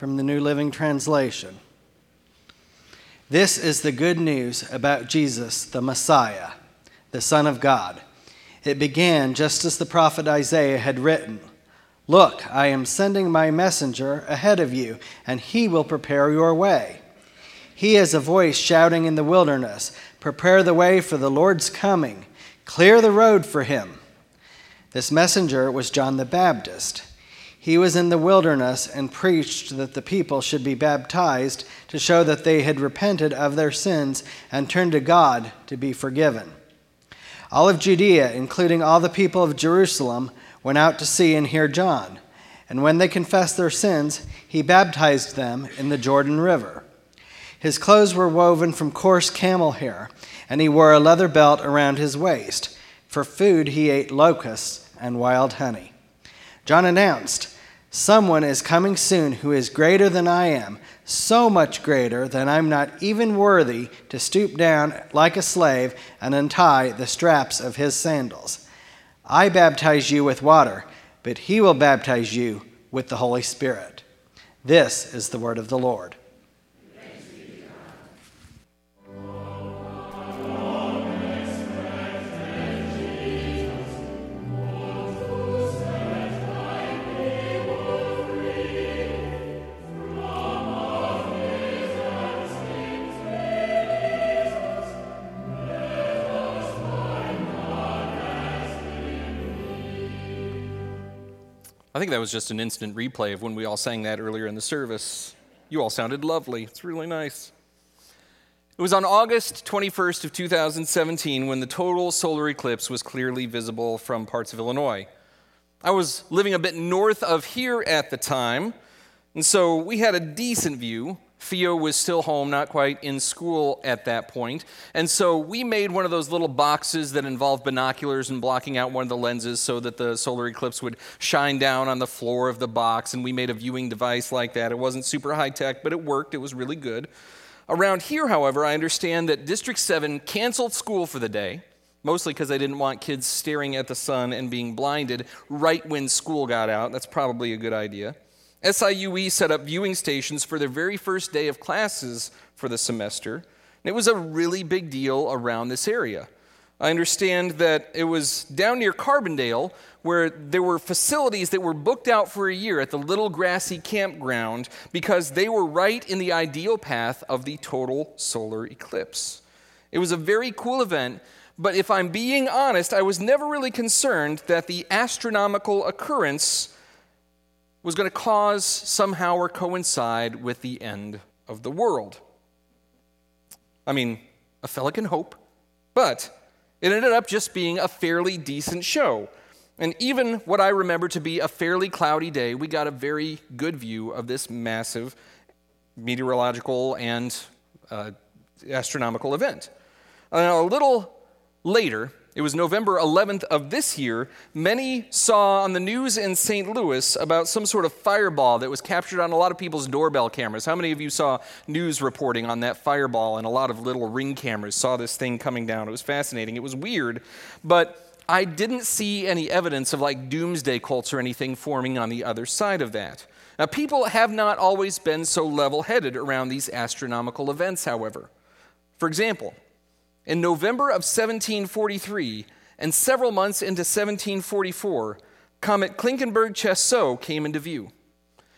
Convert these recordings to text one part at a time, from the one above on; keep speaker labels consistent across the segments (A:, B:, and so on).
A: from the New Living Translation. This is the good news about Jesus, the Messiah, the Son of God. It began just as the prophet Isaiah had written Look, I am sending my messenger ahead of you, and he will prepare your way. He is a voice shouting in the wilderness Prepare the way for the Lord's coming, clear the road for him. This messenger was John the Baptist. He was in the wilderness and preached that the people should be baptized to show that they had repented of their sins and turned to God to be forgiven. All of Judea, including all the people of Jerusalem, went out to see and hear John. And when they confessed their sins, he baptized them in the Jordan River. His clothes were woven from coarse camel hair, and he wore a leather belt around his waist. For food, he ate locusts and wild honey. John announced, Someone is coming soon who is greater than I am, so much greater that I'm not even worthy to stoop down like a slave and untie the straps of his sandals. I baptize you with water, but he will baptize you with the Holy Spirit. This is the word of the Lord.
B: Think that was just an instant replay of when we all sang that earlier in the service. You all sounded lovely. It's really nice. It was on August 21st of 2017 when the total solar eclipse was clearly visible from parts of Illinois. I was living a bit north of here at the time, and so we had a decent view, Theo was still home, not quite in school at that point. And so we made one of those little boxes that involved binoculars and blocking out one of the lenses so that the solar eclipse would shine down on the floor of the box. And we made a viewing device like that. It wasn't super high tech, but it worked. It was really good. Around here, however, I understand that District 7 canceled school for the day, mostly because they didn't want kids staring at the sun and being blinded right when school got out. That's probably a good idea. SIUE set up viewing stations for their very first day of classes for the semester. And it was a really big deal around this area. I understand that it was down near Carbondale where there were facilities that were booked out for a year at the little grassy campground because they were right in the ideal path of the total solar eclipse. It was a very cool event, but if I'm being honest, I was never really concerned that the astronomical occurrence was going to cause somehow or coincide with the end of the world. I mean, a fella can hope, but it ended up just being a fairly decent show. And even what I remember to be a fairly cloudy day, we got a very good view of this massive meteorological and uh, astronomical event. Uh, a little later, it was November 11th of this year. Many saw on the news in St. Louis about some sort of fireball that was captured on a lot of people's doorbell cameras. How many of you saw news reporting on that fireball and a lot of little ring cameras saw this thing coming down? It was fascinating. It was weird, but I didn't see any evidence of like doomsday cults or anything forming on the other side of that. Now, people have not always been so level headed around these astronomical events, however. For example, in November of 1743 and several months into 1744, comet Klinkenberg-Chéseaux came into view.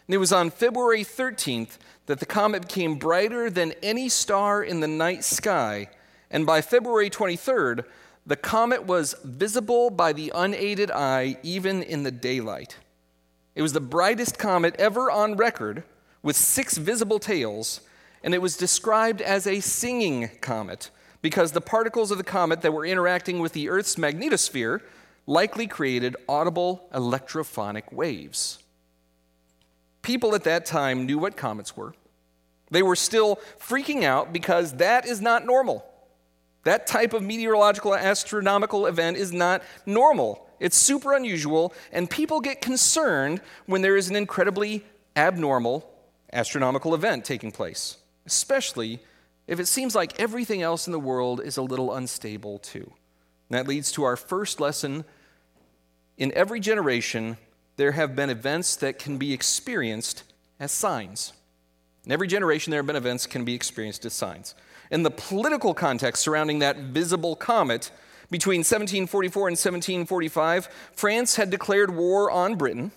B: And it was on February 13th that the comet became brighter than any star in the night sky, and by February 23rd, the comet was visible by the unaided eye even in the daylight. It was the brightest comet ever on record, with six visible tails, and it was described as a singing comet because the particles of the comet that were interacting with the Earth's magnetosphere likely created audible electrophonic waves. People at that time knew what comets were. They were still freaking out because that is not normal. That type of meteorological astronomical event is not normal. It's super unusual, and people get concerned when there is an incredibly abnormal astronomical event taking place, especially if it seems like everything else in the world is a little unstable too. And that leads to our first lesson. In every generation, there have been events that can be experienced as signs. In every generation, there have been events can be experienced as signs. In the political context surrounding that visible comet, between 1744 and 1745, France had declared war on Britain.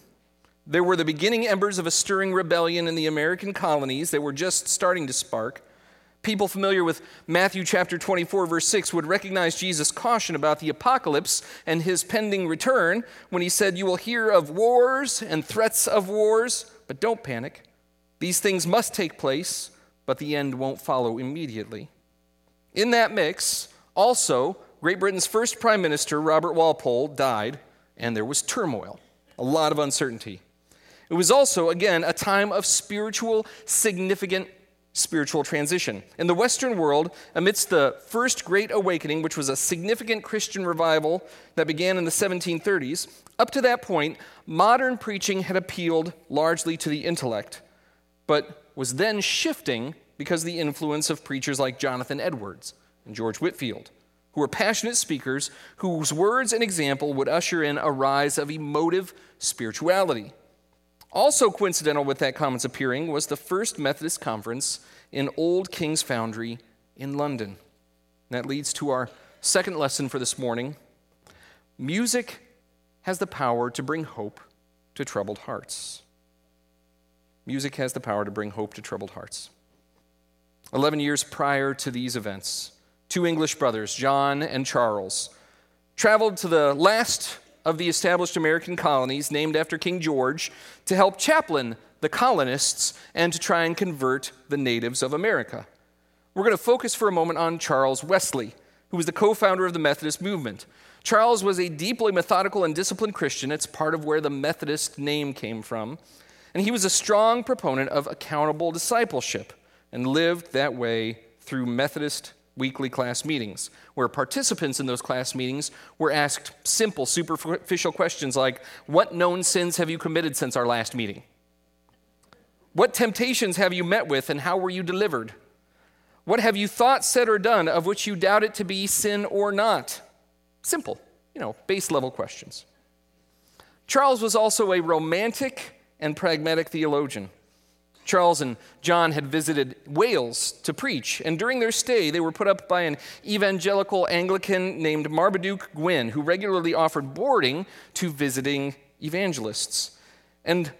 B: There were the beginning embers of a stirring rebellion in the American colonies that were just starting to spark. People familiar with Matthew chapter 24, verse 6, would recognize Jesus' caution about the apocalypse and his pending return when he said, You will hear of wars and threats of wars, but don't panic. These things must take place, but the end won't follow immediately. In that mix, also, Great Britain's first prime minister, Robert Walpole, died, and there was turmoil, a lot of uncertainty. It was also, again, a time of spiritual, significant spiritual transition. In the Western world, amidst the First Great Awakening, which was a significant Christian revival that began in the 1730s, up to that point, modern preaching had appealed largely to the intellect, but was then shifting because of the influence of preachers like Jonathan Edwards and George Whitefield, who were passionate speakers whose words and example would usher in a rise of emotive spirituality. Also coincidental with that comment's appearing was the first Methodist conference in Old King's Foundry in London. And that leads to our second lesson for this morning. Music has the power to bring hope to troubled hearts. Music has the power to bring hope to troubled hearts. Eleven years prior to these events, two English brothers, John and Charles, traveled to the last of the established American colonies, named after King George, to help chaplain the colonists and to try and convert the natives of America. We're going to focus for a moment on Charles Wesley, who was the co founder of the Methodist movement. Charles was a deeply methodical and disciplined Christian. It's part of where the Methodist name came from. And he was a strong proponent of accountable discipleship and lived that way through Methodist weekly class meetings, where participants in those class meetings were asked simple, superficial questions like What known sins have you committed since our last meeting? What temptations have you met with, and how were you delivered? What have you thought, said, or done of which you doubt it to be sin or not? Simple, you know, base level questions. Charles was also a romantic and pragmatic theologian. Charles and John had visited Wales to preach, and during their stay, they were put up by an evangelical Anglican named Marmaduke Gwynn, who regularly offered boarding to visiting evangelists. And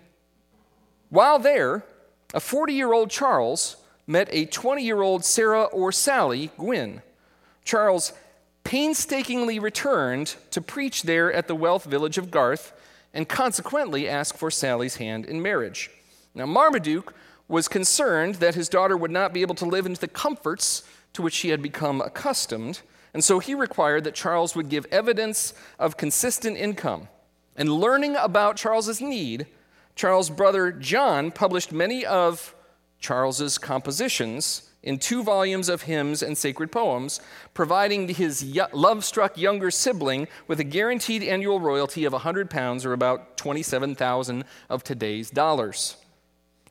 B: while there, a 40 year old Charles met a 20 year old Sarah or Sally Gwynn. Charles painstakingly returned to preach there at the wealth village of Garth and consequently asked for Sally's hand in marriage. Now, Marmaduke was concerned that his daughter would not be able to live into the comforts to which she had become accustomed, and so he required that Charles would give evidence of consistent income. And learning about Charles's need, Charles' brother John published many of Charles's compositions in two volumes of hymns and sacred poems, providing his love struck younger sibling with a guaranteed annual royalty of 100 pounds, or about 27,000 of today's dollars.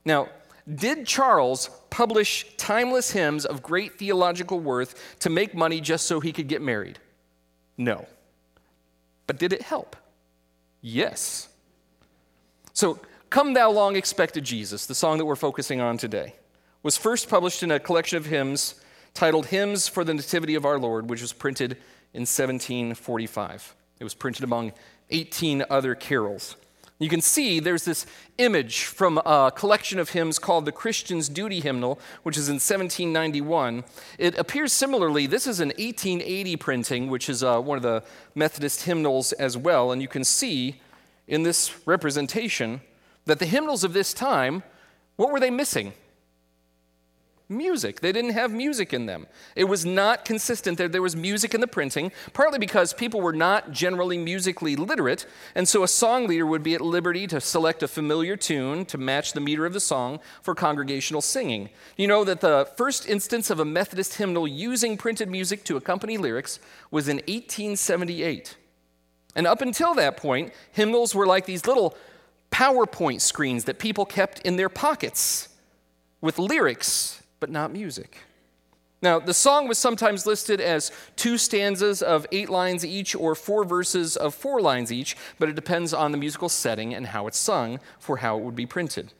B: Now, did Charles publish timeless hymns of great theological worth to make money just so he could get married? No. But did it help? Yes. So, Come Thou Long Expected Jesus, the song that we're focusing on today, was first published in a collection of hymns titled Hymns for the Nativity of Our Lord, which was printed in 1745. It was printed among 18 other carols. You can see there's this image from a collection of hymns called the Christian's Duty Hymnal, which is in 1791. It appears similarly. This is an 1880 printing, which is uh, one of the Methodist hymnals as well. And you can see in this representation that the hymnals of this time, what were they missing? Music. They didn't have music in them. It was not consistent that there was music in the printing, partly because people were not generally musically literate, and so a song leader would be at liberty to select a familiar tune to match the meter of the song for congregational singing. You know that the first instance of a Methodist hymnal using printed music to accompany lyrics was in 1878. And up until that point, hymnals were like these little PowerPoint screens that people kept in their pockets with lyrics but not music. Now, the song was sometimes listed as two stanzas of eight lines each or four verses of four lines each, but it depends on the musical setting and how it's sung for how it would be printed.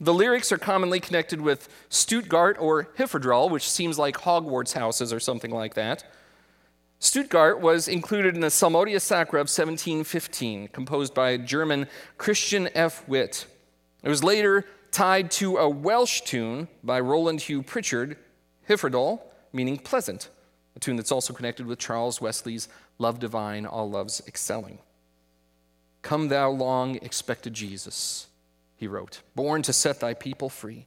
B: The lyrics are commonly connected with Stuttgart or Hyfrydol, which seems like Hogwarts houses or something like that. Stuttgart was included in the Psalmodia Sacra of 1715, composed by German Christian F. Witt. It was later tied to a Welsh tune by Rowland Hugh Prichard, Hyfrydol, meaning pleasant, a tune that's also connected with Charles Wesley's Love Divine, All Loves Excelling. Come, thou long expected Jesus, he wrote, born to set thy people free.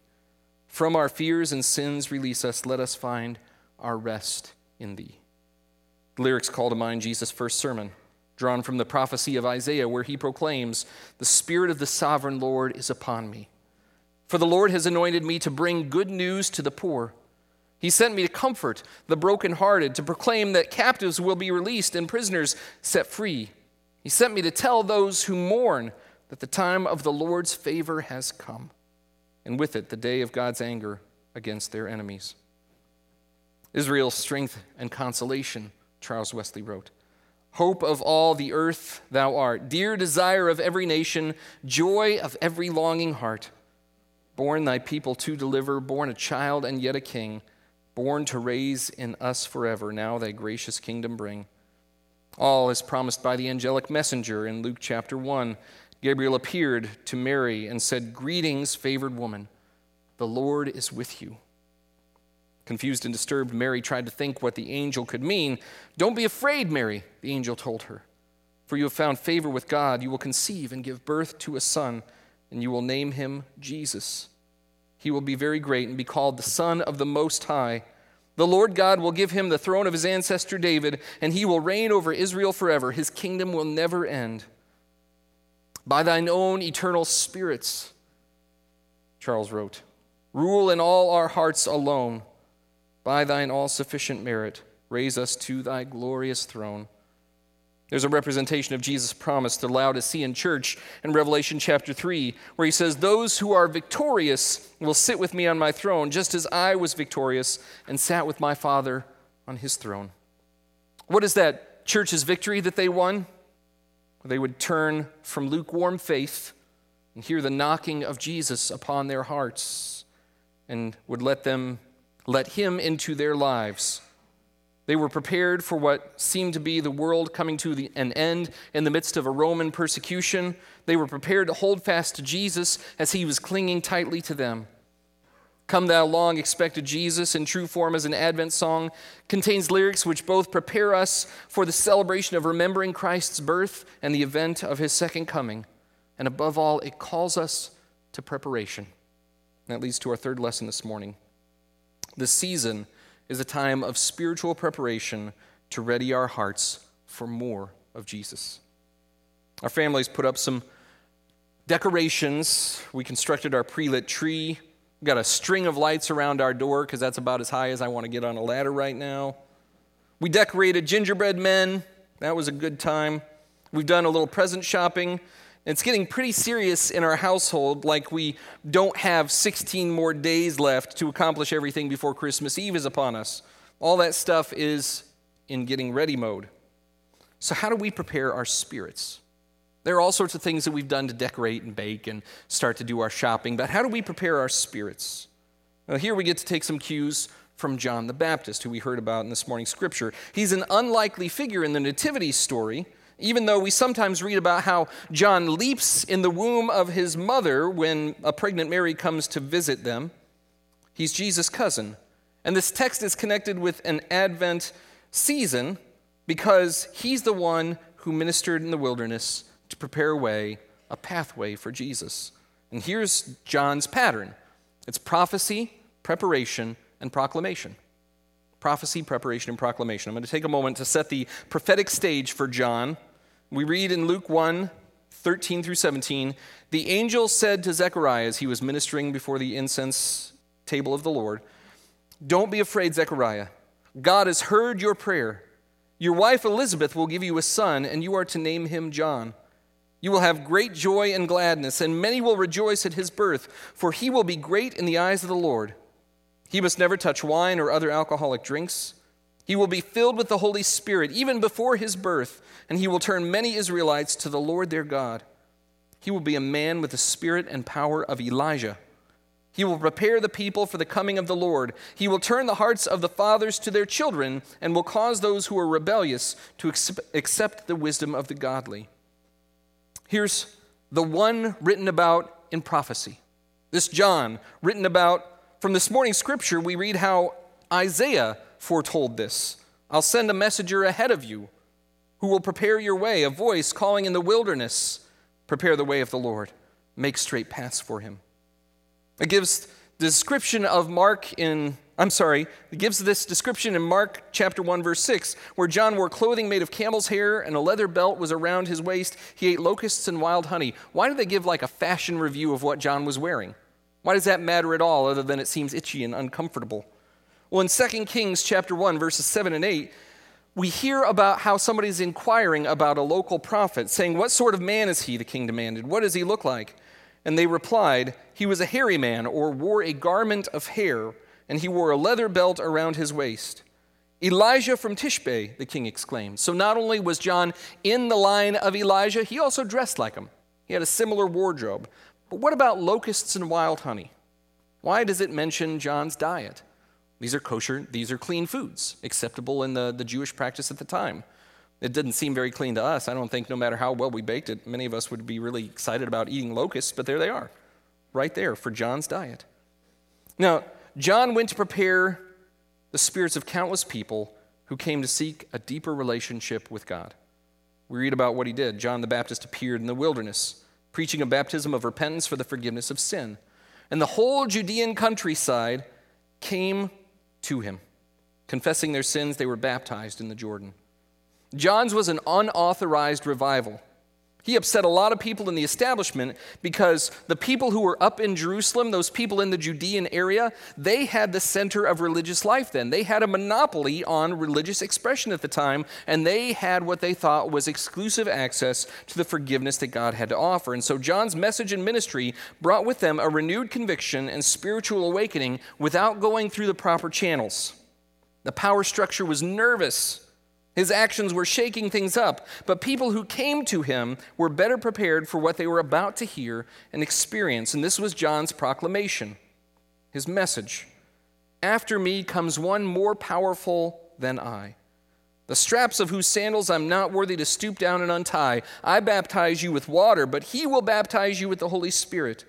B: From our fears and sins release us, let us find our rest in thee. The lyrics call to mind Jesus' first sermon, drawn from the prophecy of Isaiah, where he proclaims, The Spirit of the sovereign Lord is upon me for the Lord has anointed me to bring good news to the poor. He sent me to comfort the brokenhearted, to proclaim that captives will be released and prisoners set free. He sent me to tell those who mourn that the time of the Lord's favor has come, and with it the day of God's anger against their enemies. Israel's strength and consolation, Charles Wesley wrote. Hope of all the earth thou art, dear desire of every nation, joy of every longing heart born thy people to deliver, born a child and yet a king, born to raise in us forever, now thy gracious kingdom bring. All is promised by the angelic messenger in Luke chapter 1. Gabriel appeared to Mary and said, Greetings, favored woman, the Lord is with you. Confused and disturbed, Mary tried to think what the angel could mean. Don't be afraid, Mary, the angel told her, for you have found favor with God. You will conceive and give birth to a son and you will name him Jesus. He will be very great and be called the Son of the Most High. The Lord God will give him the throne of his ancestor David, and he will reign over Israel forever. His kingdom will never end. By thine own eternal spirits, Charles wrote, rule in all our hearts alone. By thine all sufficient merit, raise us to thy glorious throne. There's a representation of Jesus' promise to Laodicean in church in Revelation chapter 3, where he says, Those who are victorious will sit with me on my throne, just as I was victorious and sat with my Father on his throne. What is that church's victory that they won? They would turn from lukewarm faith and hear the knocking of Jesus upon their hearts and would let them let him into their lives they were prepared for what seemed to be the world coming to the, an end in the midst of a Roman persecution. They were prepared to hold fast to Jesus as he was clinging tightly to them. Come Thou Long Expected Jesus, in true form as an Advent song, contains lyrics which both prepare us for the celebration of remembering Christ's birth and the event of his second coming. And above all, it calls us to preparation. that leads to our third lesson this morning. The season is a time of spiritual preparation to ready our hearts for more of Jesus. Our families put up some decorations. We constructed our pre lit tree. We got a string of lights around our door because that's about as high as I want to get on a ladder right now. We decorated gingerbread men. That was a good time. We've done a little present shopping. It's getting pretty serious in our household, like we don't have 16 more days left to accomplish everything before Christmas Eve is upon us. All that stuff is in getting ready mode. So, how do we prepare our spirits? There are all sorts of things that we've done to decorate and bake and start to do our shopping, but how do we prepare our spirits? Well, here we get to take some cues from John the Baptist, who we heard about in this morning's scripture. He's an unlikely figure in the Nativity story even though we sometimes read about how John leaps in the womb of his mother when a pregnant Mary comes to visit them, he's Jesus' cousin. And this text is connected with an Advent season because he's the one who ministered in the wilderness to prepare a way, a pathway for Jesus. And here's John's pattern it's prophecy, preparation, and proclamation. Prophecy, preparation, and proclamation. I'm going to take a moment to set the prophetic stage for John. We read in Luke 1 13 through 17 The angel said to Zechariah as he was ministering before the incense table of the Lord, Don't be afraid, Zechariah. God has heard your prayer. Your wife Elizabeth will give you a son, and you are to name him John. You will have great joy and gladness, and many will rejoice at his birth, for he will be great in the eyes of the Lord. He must never touch wine or other alcoholic drinks. He will be filled with the Holy Spirit even before his birth, and he will turn many Israelites to the Lord their God. He will be a man with the spirit and power of Elijah. He will prepare the people for the coming of the Lord. He will turn the hearts of the fathers to their children, and will cause those who are rebellious to accept the wisdom of the godly. Here's the one written about in prophecy. This John, written about from this morning's scripture, we read how Isaiah foretold this. I'll send a messenger ahead of you who will prepare your way, a voice calling in the wilderness, prepare the way of the Lord, make straight paths for him. It gives the description of Mark in I'm sorry, it gives this description in Mark chapter 1 verse 6 where John wore clothing made of camel's hair and a leather belt was around his waist. He ate locusts and wild honey. Why do they give like a fashion review of what John was wearing? Why does that matter at all other than it seems itchy and uncomfortable? Well, in 2 Kings chapter 1 verses 7 and 8, we hear about how somebody's inquiring about a local prophet, saying, What sort of man is he? the king demanded. What does he look like? And they replied, He was a hairy man, or wore a garment of hair and he wore a leather belt around his waist. Elijah from Tishbe, the king exclaimed. So not only was John in the line of Elijah, he also dressed like him. He had a similar wardrobe. But what about locusts and wild honey? Why does it mention John's diet? These are kosher, these are clean foods, acceptable in the, the Jewish practice at the time. It didn't seem very clean to us. I don't think, no matter how well we baked it, many of us would be really excited about eating locusts, but there they are, right there for John's diet. Now, John went to prepare the spirits of countless people who came to seek a deeper relationship with God. We read about what he did. John the Baptist appeared in the wilderness, preaching a baptism of repentance for the forgiveness of sin. And the whole Judean countryside came to him. Confessing their sins, they were baptized in the Jordan. John's was an unauthorized revival. He upset a lot of people in the establishment because the people who were up in Jerusalem, those people in the Judean area, they had the center of religious life then. They had a monopoly on religious expression at the time, and they had what they thought was exclusive access to the forgiveness that God had to offer. And so John's message and ministry brought with them a renewed conviction and spiritual awakening without going through the proper channels. The power structure was nervous his actions were shaking things up, but people who came to him were better prepared for what they were about to hear and experience. And this was John's proclamation, his message. After me comes one more powerful than I, the straps of whose sandals I'm not worthy to stoop down and untie. I baptize you with water, but he will baptize you with the Holy Spirit.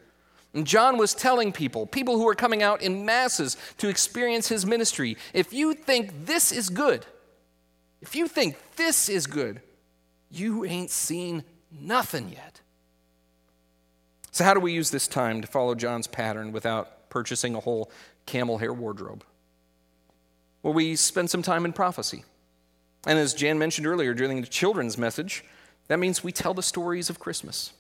B: And John was telling people, people who were coming out in masses to experience his ministry, if you think this is good, if you think this is good, you ain't seen nothing yet. So, how do we use this time to follow John's pattern without purchasing a whole camel hair wardrobe? Well, we spend some time in prophecy. And as Jan mentioned earlier during the children's message, that means we tell the stories of Christmas.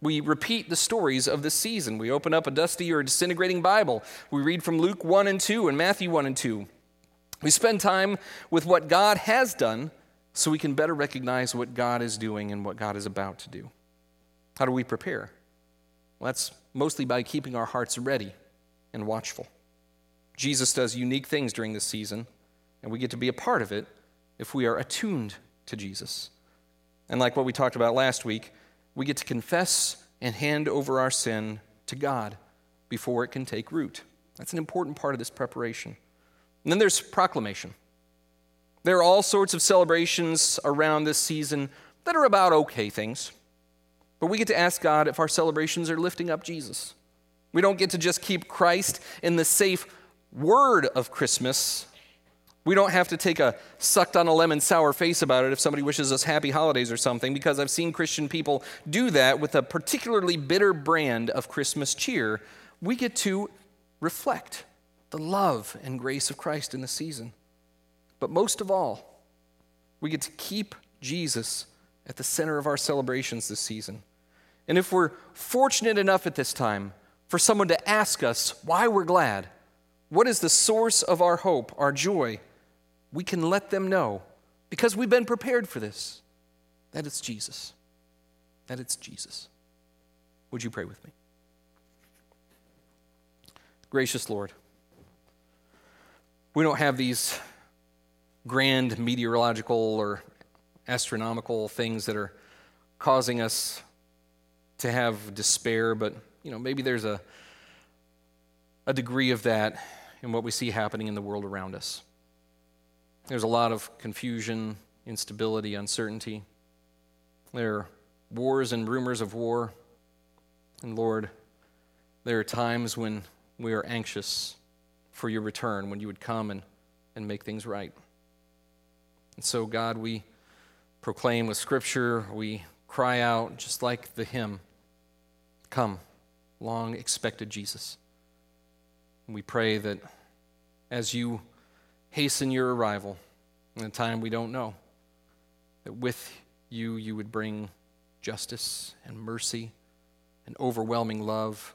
B: We repeat the stories of the season. We open up a dusty or disintegrating Bible. We read from Luke 1 and 2 and Matthew 1 and 2. We spend time with what God has done so we can better recognize what God is doing and what God is about to do. How do we prepare? Well, that's mostly by keeping our hearts ready and watchful. Jesus does unique things during this season, and we get to be a part of it if we are attuned to Jesus. And like what we talked about last week, we get to confess and hand over our sin to God before it can take root. That's an important part of this preparation. And then there's proclamation. There are all sorts of celebrations around this season that are about okay things. But we get to ask God if our celebrations are lifting up Jesus. We don't get to just keep Christ in the safe word of Christmas. We don't have to take a sucked on a lemon sour face about it if somebody wishes us happy holidays or something, because I've seen Christian people do that with a particularly bitter brand of Christmas cheer. We get to reflect the love and grace of Christ in the season. But most of all, we get to keep Jesus at the center of our celebrations this season. And if we're fortunate enough at this time for someone to ask us why we're glad, what is the source of our hope, our joy, we can let them know because we've been prepared for this that it's Jesus. That it's Jesus. Would you pray with me? Gracious Lord, we don't have these grand meteorological or astronomical things that are causing us to have despair, but you know, maybe there's a a degree of that in what we see happening in the world around us. There's a lot of confusion, instability, uncertainty. There are wars and rumors of war. And Lord, there are times when we are anxious for your return, when you would come and, and make things right. And so, God, we proclaim with Scripture, we cry out, just like the hymn, Come, long expected Jesus. And we pray that as you hasten your arrival in a time we don't know, that with you, you would bring justice and mercy and overwhelming love,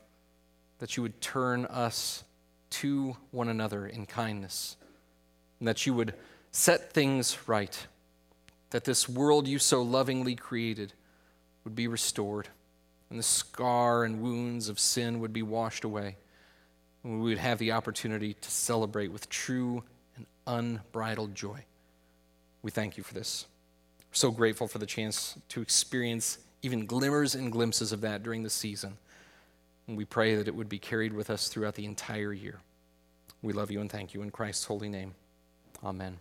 B: that you would turn us to one another in kindness, and that you would set things right, that this world you so lovingly created would be restored, and the scar and wounds of sin would be washed away and we would have the opportunity to celebrate with true and unbridled joy. We thank you for this. We're so grateful for the chance to experience even glimmers and glimpses of that during the season. And we pray that it would be carried with us throughout the entire year. We love you and thank you in Christ's holy name. Amen.